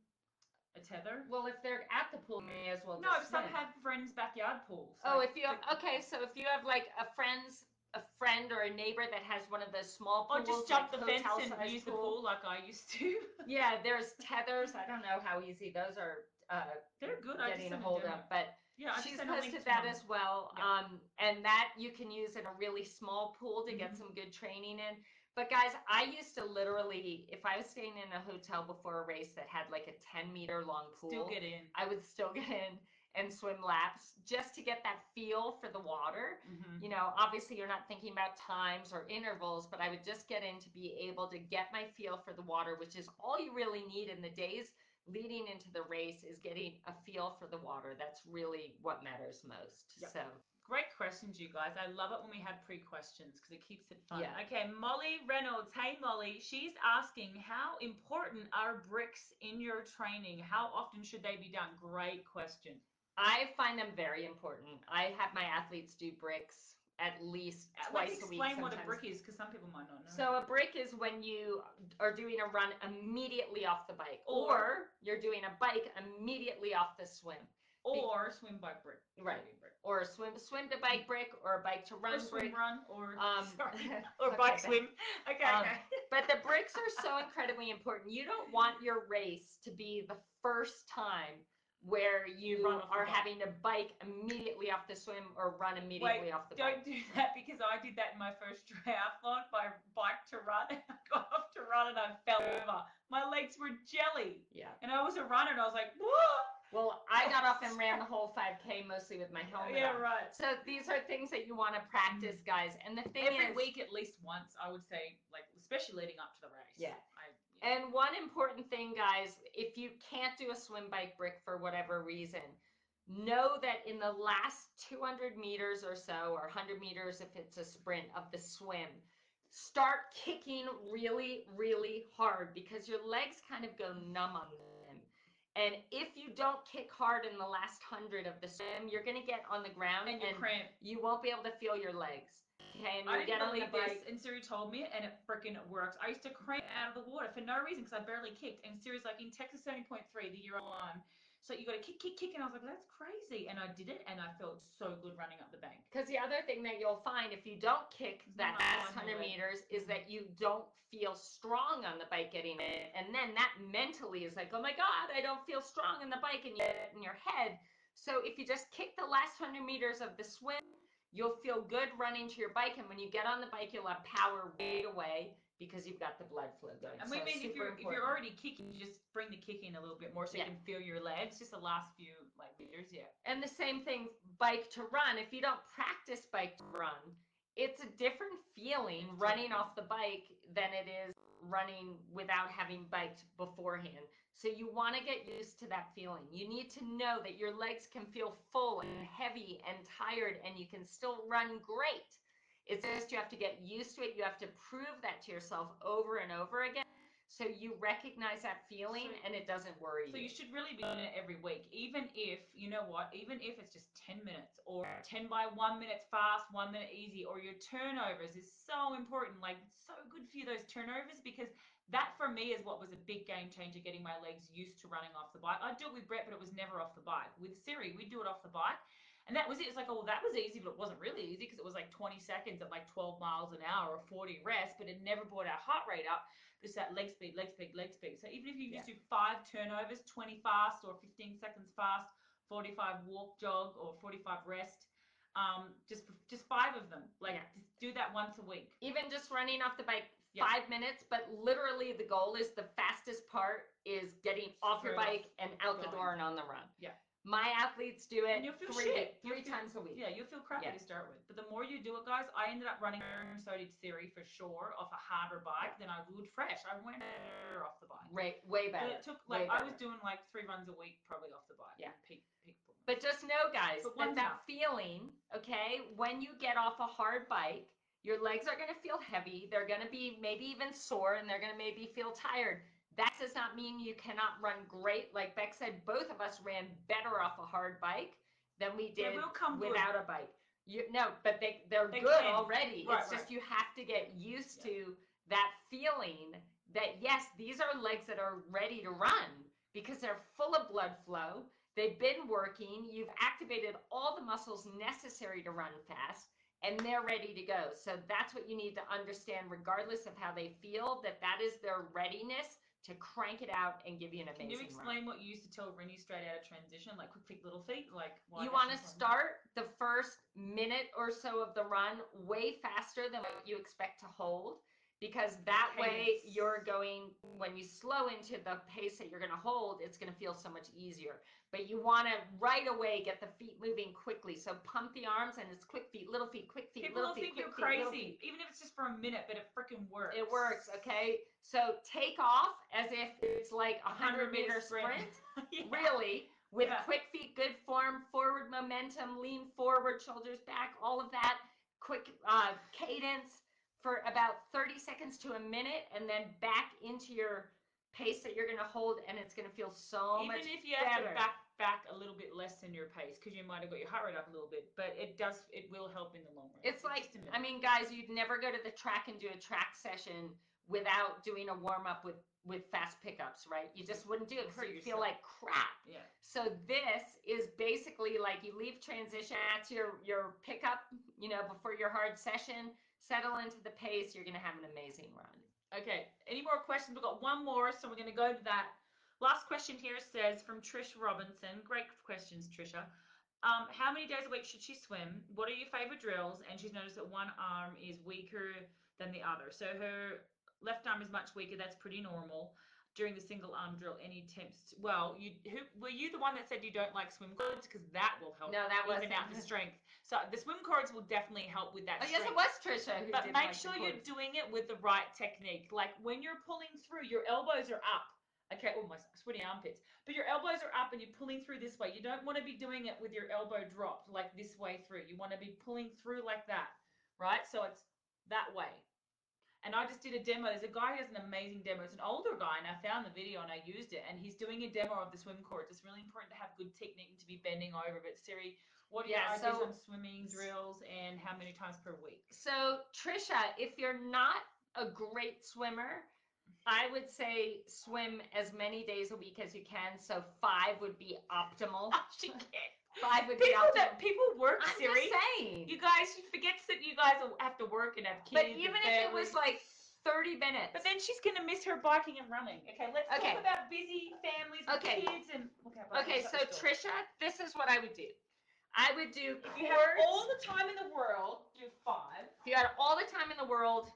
[SPEAKER 2] A tether.
[SPEAKER 4] Well, if they're at the pool, may as well.
[SPEAKER 2] No,
[SPEAKER 4] just
[SPEAKER 2] some have friends' backyard pools.
[SPEAKER 4] Oh, if you have okay, so if you have like a friend's a friend or a neighbor that has one of those small
[SPEAKER 2] Or
[SPEAKER 4] pools,
[SPEAKER 2] just jump
[SPEAKER 4] like
[SPEAKER 2] the fence and use the pool like I used to.
[SPEAKER 4] Yeah, there's tethers. I don't know how easy those are uh,
[SPEAKER 2] They're good. I just
[SPEAKER 4] getting a hold
[SPEAKER 2] them.
[SPEAKER 4] of, but
[SPEAKER 2] Yeah, I just
[SPEAKER 4] she's
[SPEAKER 2] sent a link
[SPEAKER 4] posted
[SPEAKER 2] to
[SPEAKER 4] that
[SPEAKER 2] mine.
[SPEAKER 4] as well.
[SPEAKER 2] Yeah.
[SPEAKER 4] Um, and that you can use in a really small pool to get
[SPEAKER 2] Mhm.
[SPEAKER 4] some good training in. But guys, I used to literally, if I was staying in a hotel before a race that had like a 10 meter long pool,
[SPEAKER 2] Still get in.
[SPEAKER 4] I would still get in and swim laps just to get that feel for the water.
[SPEAKER 2] Mhm.
[SPEAKER 4] You know, obviously you're not thinking about times or intervals, but I would just get in to be able to get my feel for the water, which is all you really need in the days leading into the race is getting a feel for the water. That's really what matters most.
[SPEAKER 2] Yep.
[SPEAKER 4] So,
[SPEAKER 2] Great questions, you guys. I love it when we have pre-questions because it keeps it fun.
[SPEAKER 4] Yeah.
[SPEAKER 2] Okay, Molly Reynolds. Hey, Molly. She's asking, how important are bricks in your training? How often should they be done? Great question.
[SPEAKER 4] I find them very important. I have my athletes do bricks at least
[SPEAKER 2] Uh,
[SPEAKER 4] twice a week.
[SPEAKER 2] explain what a brick is because some people might not know.
[SPEAKER 4] So a brick is when you are doing a run immediately off the bike,
[SPEAKER 2] Or-
[SPEAKER 4] or you're doing a bike immediately off the swim,
[SPEAKER 2] or swim bike brick.
[SPEAKER 4] Right.
[SPEAKER 2] Brick.
[SPEAKER 4] or a swim swim to bike brick, or a bike to run
[SPEAKER 2] Or swim
[SPEAKER 4] brick.
[SPEAKER 2] run or
[SPEAKER 4] Um,
[SPEAKER 2] or
[SPEAKER 4] okay,
[SPEAKER 2] bike swim. Okay.
[SPEAKER 4] Um,
[SPEAKER 2] okay.
[SPEAKER 4] But the bricks are so incredibly important. You don't want your race to be the first time where you
[SPEAKER 2] run off
[SPEAKER 4] are having to bike immediately off the swim or run immediately off the bike.
[SPEAKER 2] Don't
[SPEAKER 4] bike.
[SPEAKER 2] do that because I did that in my first triathlon by bike to run. I got off to run and I fell over. My legs were jelly.
[SPEAKER 4] Yeah.
[SPEAKER 2] And I was a runner and I was like, whoa!
[SPEAKER 4] Well, I got off and ran the whole 5K mostly with my helmet
[SPEAKER 2] Yeah,
[SPEAKER 4] on.
[SPEAKER 2] right.
[SPEAKER 4] So these are things that you want to practice, mm. guys. And the thing
[SPEAKER 2] Every
[SPEAKER 4] is,
[SPEAKER 2] week at least once, I would say, like, especially leading up to the race.
[SPEAKER 4] Yeah. And one important thing, guys, if you can't do a swim bike brick for whatever reason, know that in the last 200 meters or so, or 100 meters if it's a sprint of the swim, start kicking really, really hard because your legs kind of go numb on them. And if you don't kick hard in the last 100 of the swim, you're going to get on the ground
[SPEAKER 2] and cramp.
[SPEAKER 4] you won't be able to feel your legs. Okay, and
[SPEAKER 2] I didn't
[SPEAKER 4] get on the bike.
[SPEAKER 2] this, and Siri told me, and it freaking works. I used to cramp out of the water for no reason because I barely kicked. And Siri's like, in Texas 70.3, the year I won, so you got to kick, kick, kick. And I was like, that's crazy. And I did it, and I felt so good running up the bank.
[SPEAKER 4] Because the other thing that you'll find if you don't kick that last 100 meters is mm-hmm. that you don't feel strong on the bike getting in. And then that mentally is like, oh my God, I don't feel strong on the bike. And you get it in your head. So if you just kick the last 100 meters of the swim, you'll feel good running to your bike. And when you get on the bike, you'll have power right away because you've got the blood flow going.
[SPEAKER 2] And
[SPEAKER 4] so
[SPEAKER 2] we mean if you're if you're already kicking, you just bring the kick in a little bit more so
[SPEAKER 4] Yeah.
[SPEAKER 2] you can feel your legs. Just the last few like meters, yeah.
[SPEAKER 4] And the same thing, bike to run. If you don't practice bike to run, it's a different feeling
[SPEAKER 2] It's
[SPEAKER 4] running
[SPEAKER 2] different.
[SPEAKER 4] off the bike than it is running without having biked beforehand. So you want to get used to that feeling. You need to know that your legs can feel full and heavy and tired and you can still run great. It's just you have to get used to it. You have to prove that to yourself over and over again. So you recognize that feeling
[SPEAKER 2] So-
[SPEAKER 4] and it doesn't worry
[SPEAKER 2] So
[SPEAKER 4] you.
[SPEAKER 2] you should really be doing it every week, even if you know what, even if it's just ten minutes or ten by one minute fast, one minute easy, or your turnovers is so important. Like it's so good for you those turnovers because that for me is what was a big game changer, getting my legs used to running off the bike. I do it with Brett, but it was never off the bike. With Siri, we do it off the bike. And that was it. It's like, oh, well, that was easy, but it wasn't really easy because it was like 20 seconds at like 12 miles an hour or 40 rest, but it never brought our heart rate up. Just that leg speed, leg speed, leg speed. So even if you just do five turnovers, 20 fast or 15 seconds fast, 45 walk, jog, or 45 rest, um, just just five of them. Like
[SPEAKER 4] Yeah.
[SPEAKER 2] just do that once a week.
[SPEAKER 4] even just running off the bike
[SPEAKER 2] Yeah.
[SPEAKER 4] five minutes, but literally the goal is the fastest part is getting off your bike and out the door and on the run.
[SPEAKER 2] Yeah.
[SPEAKER 4] My athletes do it
[SPEAKER 2] And you'll feel
[SPEAKER 4] three,
[SPEAKER 2] shit.
[SPEAKER 4] three
[SPEAKER 2] feel-
[SPEAKER 4] times a week.
[SPEAKER 2] Yeah, you'll feel crappy
[SPEAKER 4] Yeah.
[SPEAKER 2] to start with. But the more you do it, guys, I ended up running, so did Siri for sure, off a harder bike than I would fresh. I went off the bike.
[SPEAKER 4] Right, way
[SPEAKER 2] But
[SPEAKER 4] better.
[SPEAKER 2] it took like I was doing like three runs a week probably off the bike.
[SPEAKER 4] Yeah.
[SPEAKER 2] Peak peak.
[SPEAKER 4] But just know, guys,
[SPEAKER 2] But
[SPEAKER 4] that that feeling, okay, when you get off a hard bike, your legs are going to feel heavy. They're going to be maybe even sore and they're going to maybe feel tired. That does not mean you cannot run great. Like Bek said, both of us ran better off a hard bike than we did
[SPEAKER 2] will come good.
[SPEAKER 4] without a bike. You no, but they they're
[SPEAKER 2] They
[SPEAKER 4] good
[SPEAKER 2] can.
[SPEAKER 4] already.
[SPEAKER 2] Right,
[SPEAKER 4] it's just you have to get used
[SPEAKER 2] Yeah.
[SPEAKER 4] to that feeling that yes, these are legs that are ready to run because they're full of blood flow. They've been working. You've activated all the muscles necessary to run fast and they're ready to go. So that's what you need to understand regardless of how they feel that that is their readiness to crank it out and give you an amazing.
[SPEAKER 2] Can you
[SPEAKER 4] run.
[SPEAKER 2] explain what you used to tell Rennie straight out of transition, like quick feet, little feet, like why
[SPEAKER 4] you want to start the first minute or so of the run way faster than what you expect to hold because that way you're going when you slow into the pace that you're going to hold it's going to feel so much easier. But you want to right away get the feet moving quickly. So pump the arms and it's quick feet little feet quick feet
[SPEAKER 2] People
[SPEAKER 4] little feet
[SPEAKER 2] think you're
[SPEAKER 4] quick feet,
[SPEAKER 2] crazy, even if it's just for a minute, but it freaking works.
[SPEAKER 4] it works okay? So take off as if it's like a 100 meter sprint.
[SPEAKER 2] Yeah.
[SPEAKER 4] really with
[SPEAKER 2] Yeah.
[SPEAKER 4] quick feet good form forward momentum lean forward shoulders back all of that quick uh, cadence for about 30 seconds to a minute and then back into your pace that you're going to hold and it's going to feel so much.
[SPEAKER 2] Even
[SPEAKER 4] much
[SPEAKER 2] if you have to back back a little bit less than your pace, because you might have got your heart rate up a little bit, but it does, it will help in the long run.
[SPEAKER 4] it's like
[SPEAKER 2] just a
[SPEAKER 4] i mean guys you'd never go to the track and do a track session without doing a warm up with with fast pickups right you just wouldn't do it because you'd feel like crap
[SPEAKER 2] yeah.
[SPEAKER 4] So this is basically like you leave transition at your your pickup, you know, before your hard session, settle into the pace, you're gonna have an amazing run.
[SPEAKER 2] Okay. Any more questions? We've got one more, so we're going to go to that. Last question here says from Trish Robinson. Great questions, Trisha. Um, how many days a week should she swim? What are your favorite drills? And she's noticed that one arm is weaker than the other. So her left arm is much weaker. That's pretty normal. During the single arm drill, any attempts? To, well, you who were you the one that said you don't like swim cords because that will help
[SPEAKER 4] No, that wasn't.
[SPEAKER 2] out the strength. So the swim cords will definitely help with that.
[SPEAKER 4] Oh yes, it was Trisha
[SPEAKER 2] But make
[SPEAKER 4] like
[SPEAKER 2] sure you're doing it with the right technique. Like when you're pulling through, your elbows are up. Okay, oh my sweaty armpits. But your elbows are up and you're pulling through this way. You don't want to be doing it with your elbow dropped like this way through. You want to be pulling through like that, right? So it's that way. And I just did a demo. There's a guy who has an amazing demo. It's an older guy, and I found the video and I used it. And he's doing a demo of the swim cords. It's really important to have good technique and to be bending over. But Siri, what are your
[SPEAKER 4] Yeah,
[SPEAKER 2] ideas
[SPEAKER 4] so-
[SPEAKER 2] on swimming drills and how many times per week?
[SPEAKER 4] So Trisha, if you're not a great swimmer, I would say swim as many days a week as you can. So five would be optimal.
[SPEAKER 2] she can't.
[SPEAKER 4] Five would be
[SPEAKER 2] People that people work,
[SPEAKER 4] I'm
[SPEAKER 2] Siri.
[SPEAKER 4] just saying.
[SPEAKER 2] You guys, she forgets that you guys have to work and have kids.
[SPEAKER 4] but even if it was like 30 minutes.
[SPEAKER 2] But then she's gonna miss her biking and running. Okay, let's
[SPEAKER 4] Okay.
[SPEAKER 2] talk about busy families with
[SPEAKER 4] Okay.
[SPEAKER 2] kids and. Okay,
[SPEAKER 4] Okay, so
[SPEAKER 2] start the story.
[SPEAKER 4] Trisha, this is what I would do. I would do
[SPEAKER 2] If you have all the time in the world, do five.
[SPEAKER 4] If you had all the time in the world,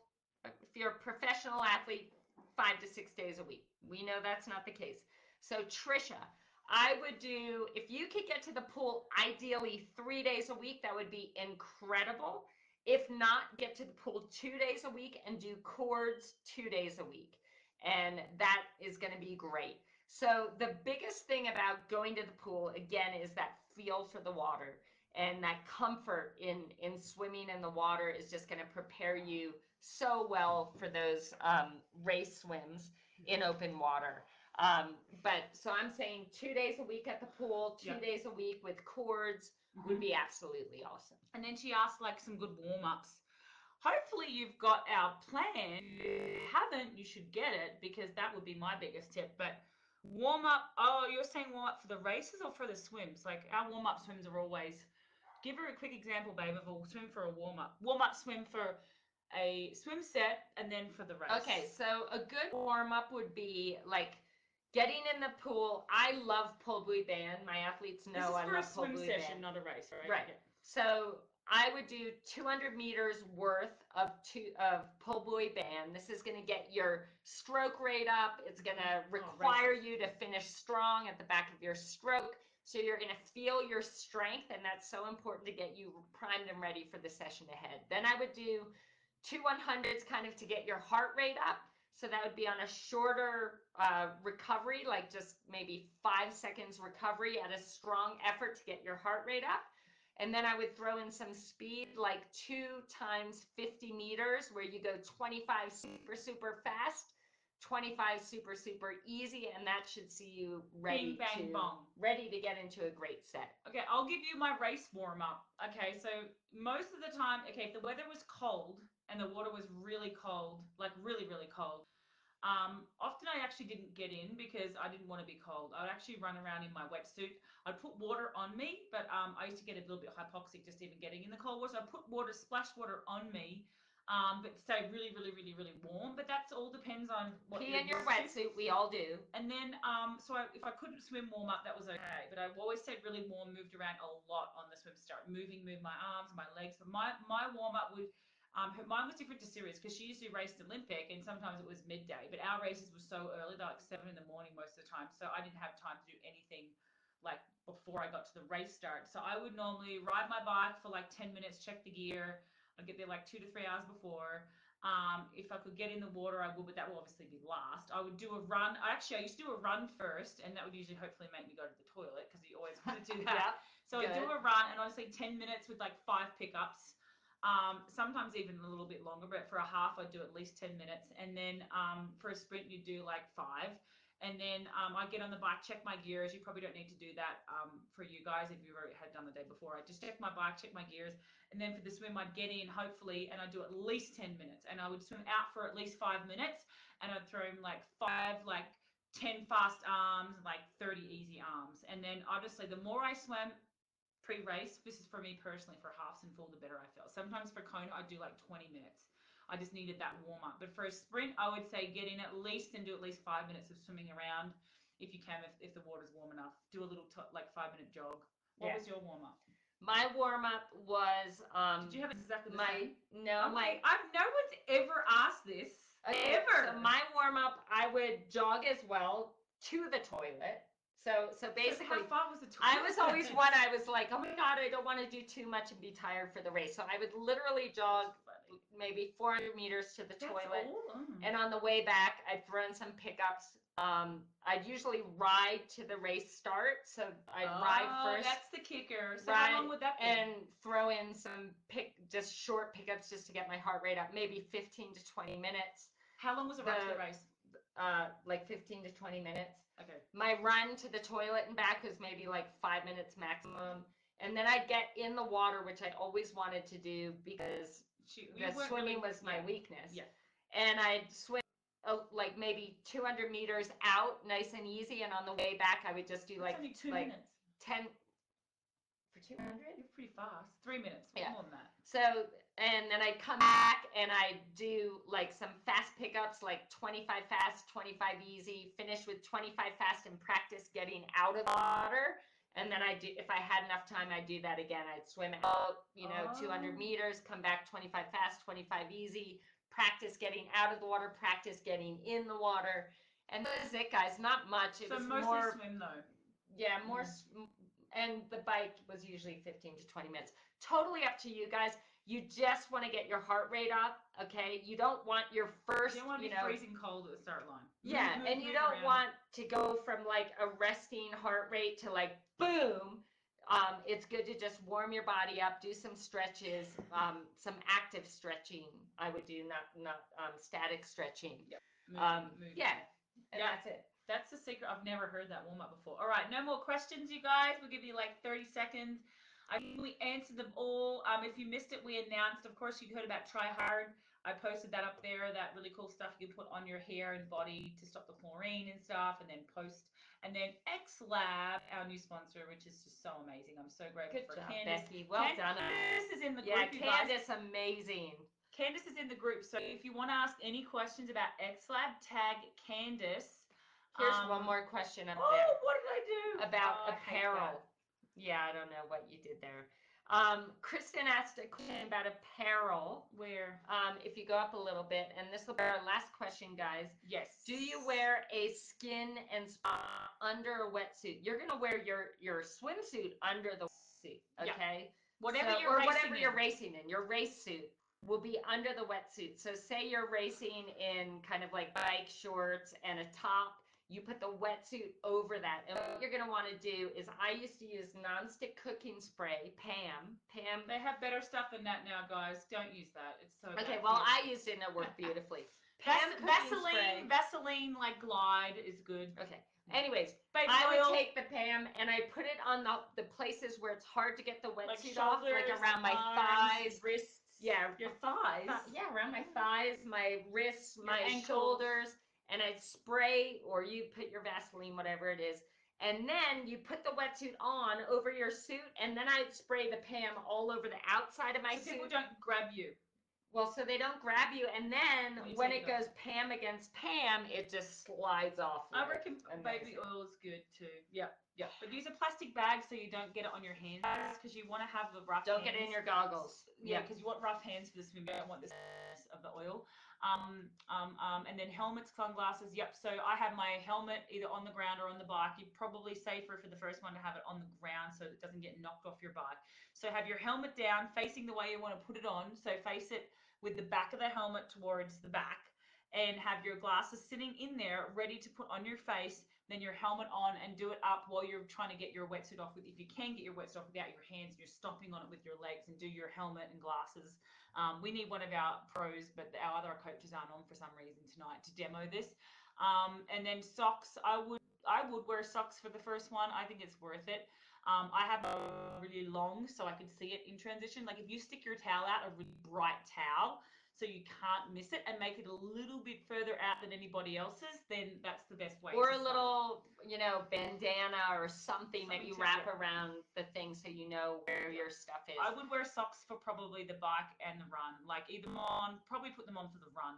[SPEAKER 4] if you're a professional athlete, five to six days a week. We know that's not the case. So Trisha, I would do if you could get to the pool ideally three days a week, that would be incredible. If not, get to the pool two days a week and do cords two days a week. And that is going to be great. So the biggest thing about going to the pool again is that feel for the water and that comfort in in swimming in the water is just going to prepare you so well for those um, race swims in open water. Um, but so I'm saying two days a week at the pool, two
[SPEAKER 2] Yeah.
[SPEAKER 4] days a week with cords would be absolutely awesome.
[SPEAKER 2] And then she asked like some good warm ups. Hopefully you've got our plan. If you haven't, you should get it because that would be my biggest tip. But warm up. Oh, you're saying warm up for the races or for the swims? Like our warm up swims are always. Give her a quick example, babe, of a swim for a warm up. Warm up swim for a swim set and then for the race.
[SPEAKER 4] Okay, so a good warm up would be like getting in the pool. I love pull buoy band. My athletes
[SPEAKER 2] This
[SPEAKER 4] know
[SPEAKER 2] is
[SPEAKER 4] I
[SPEAKER 2] for a
[SPEAKER 4] love pull
[SPEAKER 2] swim
[SPEAKER 4] buoy
[SPEAKER 2] session,
[SPEAKER 4] band.
[SPEAKER 2] not a race, right?
[SPEAKER 4] Right.
[SPEAKER 2] Okay.
[SPEAKER 4] So I would do 200 meters worth of two of pull buoy band. This is going to get your stroke rate up. It's going oh, to require
[SPEAKER 2] races.
[SPEAKER 4] you to finish strong at the back of your stroke. So you're going to feel your strength, and that's so important to get you primed and ready for the session ahead. Then I would do two 100s kind of to get your heart rate up. So that would be on a shorter uh, recovery, like just maybe five seconds recovery at a strong effort to get your heart rate up. And then I would throw in some speed, like two times 50 meters, where you go 25 super, super fast, 25 super, super easy, and that should see you ready
[SPEAKER 2] Bing, bang,
[SPEAKER 4] to
[SPEAKER 2] bong.
[SPEAKER 4] ready to get into a great set.
[SPEAKER 2] Okay, I'll give you my race warm up. Okay, so most of the time, okay, if the weather was cold and the water was really cold, like really, really cold, um, often I actually didn't get in because I didn't want to be cold. I would actually run around in my wetsuit. I'd put water on me, but um, I used to get a little bit hypoxic just even getting in the cold water. So I put water, splash water on me, um, but stay really, really, really, really warm. But that's all depends on what
[SPEAKER 4] Pee
[SPEAKER 2] you're
[SPEAKER 4] in your wetsuit, we all do.
[SPEAKER 2] And then, um, so I, if I couldn't swim warm up, that was okay. But I always stayed really warm, moved around a lot on the swim start, moving, move my arms, my legs. But my my warm up would, um, her, mine was different to Siri's because she usually raced Olympic, and sometimes it was midday. But our races were so early, they're like seven in the morning most of the time. So I didn't have time to do anything like before I got to the race start. So I would normally ride my bike for like ten minutes, check the gear. I'd get there like two to three hours before. Um, if I could get in the water, I would, but that will obviously be last. I would do a run. Actually, I used to do a run first, and that would usually hopefully make me go to the toilet because you always want to do that. So I do a run, and honestly, 10 minutes with like five pickups. Um, sometimes even a little bit longer, but for a half, I'd do at least 10 minutes. And then um, for a sprint, you do like five. And then um, I get on the bike, check my gears. You probably don't need to do that um, for you guys if already had done the day before. I just check my bike, check my gears. And then for the swim, I'd get in hopefully, and I'd do at least 10 minutes. And I would swim out for at least five minutes. And I'd throw in like five, like 10 fast arms, like 30 easy arms. And then obviously, the more I swam pre-race, this is for me personally, for halves and full, the better I. Sometimes for Kona, I'd do like 20 minutes. I just needed that warm up. But for a sprint, I would say get in at least and do at least five minutes of swimming around if you can, if, if the water's warm enough. Do a little t- like five minute jog. What
[SPEAKER 4] Yeah.
[SPEAKER 2] was your warm up?
[SPEAKER 4] My warm up was um
[SPEAKER 2] Did you have exactly the
[SPEAKER 4] my
[SPEAKER 2] same?
[SPEAKER 4] no
[SPEAKER 2] I'm
[SPEAKER 4] my
[SPEAKER 2] like, I've no one's ever asked this.
[SPEAKER 4] Okay,
[SPEAKER 2] ever.
[SPEAKER 4] So my warm up, I would jog as well to the toilet. So so basically,
[SPEAKER 2] was the
[SPEAKER 4] I was always one. I was like, oh my god, I don't want to do too much and be tired for the race. So I would literally jog maybe 400 meters to the
[SPEAKER 2] That's
[SPEAKER 4] toilet?
[SPEAKER 2] Mm.
[SPEAKER 4] and on the way back, I'd throw in some pickups. Um, I'd usually ride to the race start, so I'd ride
[SPEAKER 2] Oh,
[SPEAKER 4] first
[SPEAKER 2] That's the kicker. So
[SPEAKER 4] Ride
[SPEAKER 2] how long would that be?
[SPEAKER 4] and throw in some pick, just short pickups, just to get my heart rate up, maybe 15 to 20 minutes.
[SPEAKER 2] how long was the ride to the
[SPEAKER 4] the-
[SPEAKER 2] race?
[SPEAKER 4] uh, like 15 to 20 minutes.
[SPEAKER 2] Okay.
[SPEAKER 4] My run to the toilet and back was maybe like five minutes maximum. And then I'd get in the water, which I always wanted to do because
[SPEAKER 2] She,
[SPEAKER 4] swimming
[SPEAKER 2] really-
[SPEAKER 4] was my
[SPEAKER 2] yeah.
[SPEAKER 4] weakness.
[SPEAKER 2] Yeah.
[SPEAKER 4] And I'd swim uh, like maybe 200 meters out, nice and easy. And on the way back, I would just do
[SPEAKER 2] That's
[SPEAKER 4] like like
[SPEAKER 2] minutes.
[SPEAKER 4] 10 for 200.
[SPEAKER 2] You're pretty fast. Three minutes.
[SPEAKER 4] Yeah.
[SPEAKER 2] More than that.
[SPEAKER 4] So, and then I'd come back and I'd do like some fast pickups, like 25 fast, 25 easy, finish with 25 fast and practice getting out of the water. And then I do, if I had enough time, I'd do that again. I'd swim out, you know, 200
[SPEAKER 2] Oh.
[SPEAKER 4] meters, come back 25 fast, 25 easy, practice getting out of the water, practice getting in the water. And that was it, guys. Not much. It
[SPEAKER 2] so
[SPEAKER 4] was
[SPEAKER 2] mostly
[SPEAKER 4] more
[SPEAKER 2] swim though.
[SPEAKER 4] yeah, more, mm. s m and the bike was usually 15 to 20 minutes. Totally up to you guys. You just want to get your heart rate up, okay? You don't want your first,
[SPEAKER 2] You don't want to be
[SPEAKER 4] know,
[SPEAKER 2] freezing cold at the start line.
[SPEAKER 4] Yeah,
[SPEAKER 2] move,
[SPEAKER 4] and you don't
[SPEAKER 2] around.
[SPEAKER 4] want to go from like a resting heart rate to like boom. Um, it's good to just warm your body up, do some stretches, um, some active stretching. I would do not not um, static stretching.
[SPEAKER 2] Moving,
[SPEAKER 4] Um,
[SPEAKER 2] moving.
[SPEAKER 4] yeah, and
[SPEAKER 2] Yeah.
[SPEAKER 4] that's it.
[SPEAKER 2] That's the secret. I've never heard that warm up before. All right, no more questions, you guys. We'll give you like 30 seconds. I think we answered them all. Um, if you missed it, we announced, of course, you heard about TriHard. I posted that up there, that really cool stuff you can put on your hair and body to stop the chlorine and stuff, and then post. And then XLAB, our new sponsor, which is just so amazing. I'm so grateful
[SPEAKER 4] Good
[SPEAKER 2] for
[SPEAKER 4] job,
[SPEAKER 2] Candace.
[SPEAKER 4] Becky. Well done.
[SPEAKER 2] Candace is in the
[SPEAKER 4] Yeah,
[SPEAKER 2] group, guys.
[SPEAKER 4] Candace, amazing.
[SPEAKER 2] Candace is in the group, so if you want to ask any questions about XLAB, tag Candace.
[SPEAKER 4] Here's
[SPEAKER 2] Um,
[SPEAKER 4] one more question up
[SPEAKER 2] Oh,
[SPEAKER 4] there
[SPEAKER 2] what did I do?
[SPEAKER 4] about
[SPEAKER 2] Oh,
[SPEAKER 4] apparel.
[SPEAKER 2] that.
[SPEAKER 4] Yeah, I don't know what you did there. Um, Kristen asked a question about apparel.
[SPEAKER 2] Where?
[SPEAKER 4] Um, if you go up a little bit, and this will be our last question, guys.
[SPEAKER 2] Yes.
[SPEAKER 4] Do you wear a skin and spa under a wetsuit? You're gonna wear your your swimsuit under the suit,
[SPEAKER 2] Yeah.
[SPEAKER 4] okay?
[SPEAKER 2] whatever
[SPEAKER 4] So-
[SPEAKER 2] you're
[SPEAKER 4] or whatever you're racing in, your race suit will be under the wetsuit. So say you're racing in kind of like bike shorts and a top, you put the wetsuit over that. And what you're gonna want to do is I used to use nonstick cooking spray, Pam. Pam.
[SPEAKER 2] They have better stuff than that now, guys. Don't use that. It's so.
[SPEAKER 4] Okay, well. I used it and it worked beautifully. Pam cooking spray.
[SPEAKER 2] Vaseline, Vaseline like Glide is good.
[SPEAKER 4] Okay. Anyways,
[SPEAKER 2] Baby
[SPEAKER 4] I
[SPEAKER 2] oil,
[SPEAKER 4] would take the Pam and I put it on the the places where it's hard to get the
[SPEAKER 2] like
[SPEAKER 4] wetsuit off, like around my
[SPEAKER 2] arms,
[SPEAKER 4] thighs.
[SPEAKER 2] wrists.
[SPEAKER 4] Yeah,
[SPEAKER 2] Your thighs.
[SPEAKER 4] Th- yeah, around my thighs, my wrists,
[SPEAKER 2] Your
[SPEAKER 4] my
[SPEAKER 2] ankles.
[SPEAKER 4] shoulders, and I'd spray or you put your Vaseline, whatever it is. And then you put the wetsuit on over your suit, and then I'd spray the Pam all over the outside of my
[SPEAKER 2] so people don't grab you.
[SPEAKER 4] Well, so they don't grab you, and then
[SPEAKER 2] When you
[SPEAKER 4] when it
[SPEAKER 2] it off.
[SPEAKER 4] goes Pam against Pam, it just slides off.
[SPEAKER 2] I reckon baby oil is good too. Yeah, yeah. But use a plastic bag so you don't get it on your hands because you want to have the rough.
[SPEAKER 4] Don't get it in your goggles.
[SPEAKER 2] Yeah, because you want rough hands for the swim. You don't want this of the oil. Um, um, um, and then helmets, sunglasses. Yep. So I have my helmet either on the ground or on the bike. You're probably safer for the first one to have it on the ground so it doesn't get knocked off your bike. So have your helmet down, facing the way you want to put it on. So face it with the back of the helmet towards the back, and have your glasses sitting in there, ready to put on your face. Then your helmet on and do it up while you're trying to get your wetsuit off with. If you can get your wetsuit off without your hands, you're stomping on it with your legs and do your helmet and glasses. Um, we need one of our pros, but our other coaches aren't on for some reason tonight to demo this. Um, and then socks, I would I would wear socks for the first one. I think it's worth it. Um, I have really long, so I can see it in transition. Like if you stick your towel out, a really bright towel, so you can't miss it, and make it a little bit further out than anybody else's, then that's the best way.
[SPEAKER 4] Or a little, you know, bandana or something, that you wrap around the thing so you know where your stuff is.
[SPEAKER 2] I would wear socks for probably the bike and the run. Like either on, probably put them on for the run.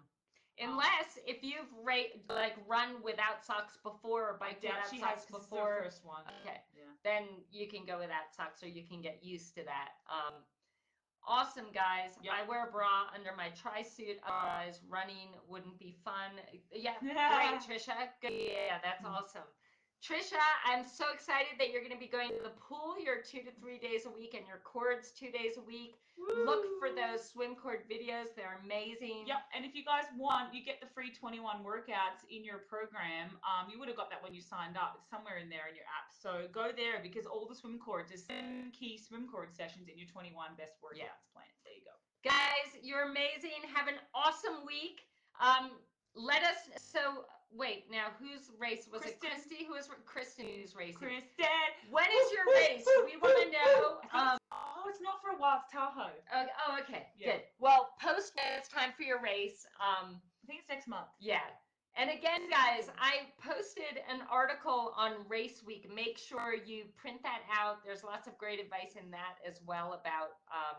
[SPEAKER 4] Unless if you've ra- like run without socks before or biked without
[SPEAKER 2] she
[SPEAKER 4] socks
[SPEAKER 2] has 'cause it's her
[SPEAKER 4] before,
[SPEAKER 2] first one.
[SPEAKER 4] Okay.
[SPEAKER 2] Yeah.
[SPEAKER 4] then you can go without socks or you can get used to that. Um, awesome guys.
[SPEAKER 2] Yep.
[SPEAKER 4] I wear a bra under my tri suit, otherwise running wouldn't be fun. Yeah,
[SPEAKER 2] Yeah.
[SPEAKER 4] great, Trisha. Good. Yeah, that's
[SPEAKER 2] Mm.
[SPEAKER 4] awesome. Trisha, I'm so excited that you're going to be going to the pool. You're two to three days a week, and your cords two days a week. Look for those swim cord videos; they're amazing.
[SPEAKER 2] Yep, and if you guys want, you get the free 21 workouts in your program. Um, you would have got that when you signed up. It's somewhere in there in your app. So go there because all the swim cords, there's seven key swim cord sessions in your 21 best workouts
[SPEAKER 4] Yeah.
[SPEAKER 2] plan. There you go.
[SPEAKER 4] Guys, you're amazing. Have an awesome week. Um, let us. So wait, now whose race was
[SPEAKER 2] Kristen.
[SPEAKER 4] it? Christy, who is? Who's racing?
[SPEAKER 2] Kristen.
[SPEAKER 4] When is your race? We want to know. Um,
[SPEAKER 2] oh, it's not for a while. It's Tahoe.
[SPEAKER 4] oh, oh, okay,
[SPEAKER 2] Yeah.
[SPEAKER 4] good. Well, post it's time for your race. Um,
[SPEAKER 2] I think it's next month.
[SPEAKER 4] yeah. And again, guys, I posted an article on Race Week. Make sure you print that out. There's lots of great advice in that as well about um,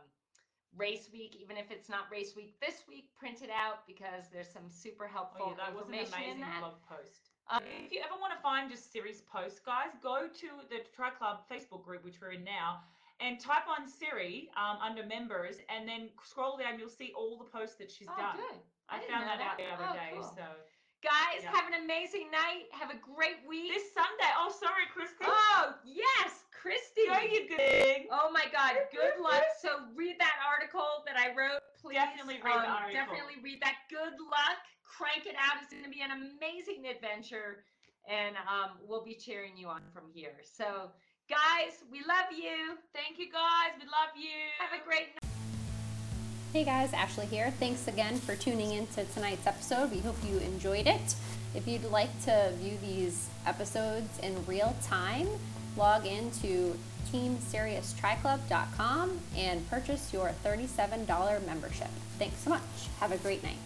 [SPEAKER 4] Race Week. Even if it's not Race Week this week, print it out because there's some super helpful
[SPEAKER 2] Oh, yeah, that was an amazing
[SPEAKER 4] that.
[SPEAKER 2] blog post.
[SPEAKER 4] Um,
[SPEAKER 2] If you ever want to find just Siri's posts, guys, go to the Tri Club Facebook group, which we're in now, and type on Siri um, under members, and then scroll down. You'll see all the posts that she's
[SPEAKER 4] oh,
[SPEAKER 2] done.
[SPEAKER 4] good.
[SPEAKER 2] I,
[SPEAKER 4] didn't
[SPEAKER 2] found
[SPEAKER 4] know
[SPEAKER 2] that, out the other
[SPEAKER 4] Oh,
[SPEAKER 2] day.
[SPEAKER 4] cool.
[SPEAKER 2] So
[SPEAKER 4] Guys,
[SPEAKER 2] Yeah.
[SPEAKER 4] have an amazing night. Have a great week.
[SPEAKER 2] this Sunday. Oh, sorry, Christy.
[SPEAKER 4] oh, yes, Christy.
[SPEAKER 2] Go you good.
[SPEAKER 4] Oh my God! Good luck. So read that article that I wrote, please. Um,
[SPEAKER 2] Definitely read the article.
[SPEAKER 4] Definitely read that. Good luck. Crank it out. It's going to be an amazing adventure, and um, we'll be cheering you on from here. So, guys, we love you.
[SPEAKER 2] Thank you, guys. We love you.
[SPEAKER 4] Have a great night.
[SPEAKER 3] Hey guys, Ashley here. Thanks again for tuning in to tonight's episode. We hope you enjoyed it. If you'd like to view these episodes in real time, log into teamsiriustriclub.com and purchase your $37 membership. Thanks so much. Have a great night.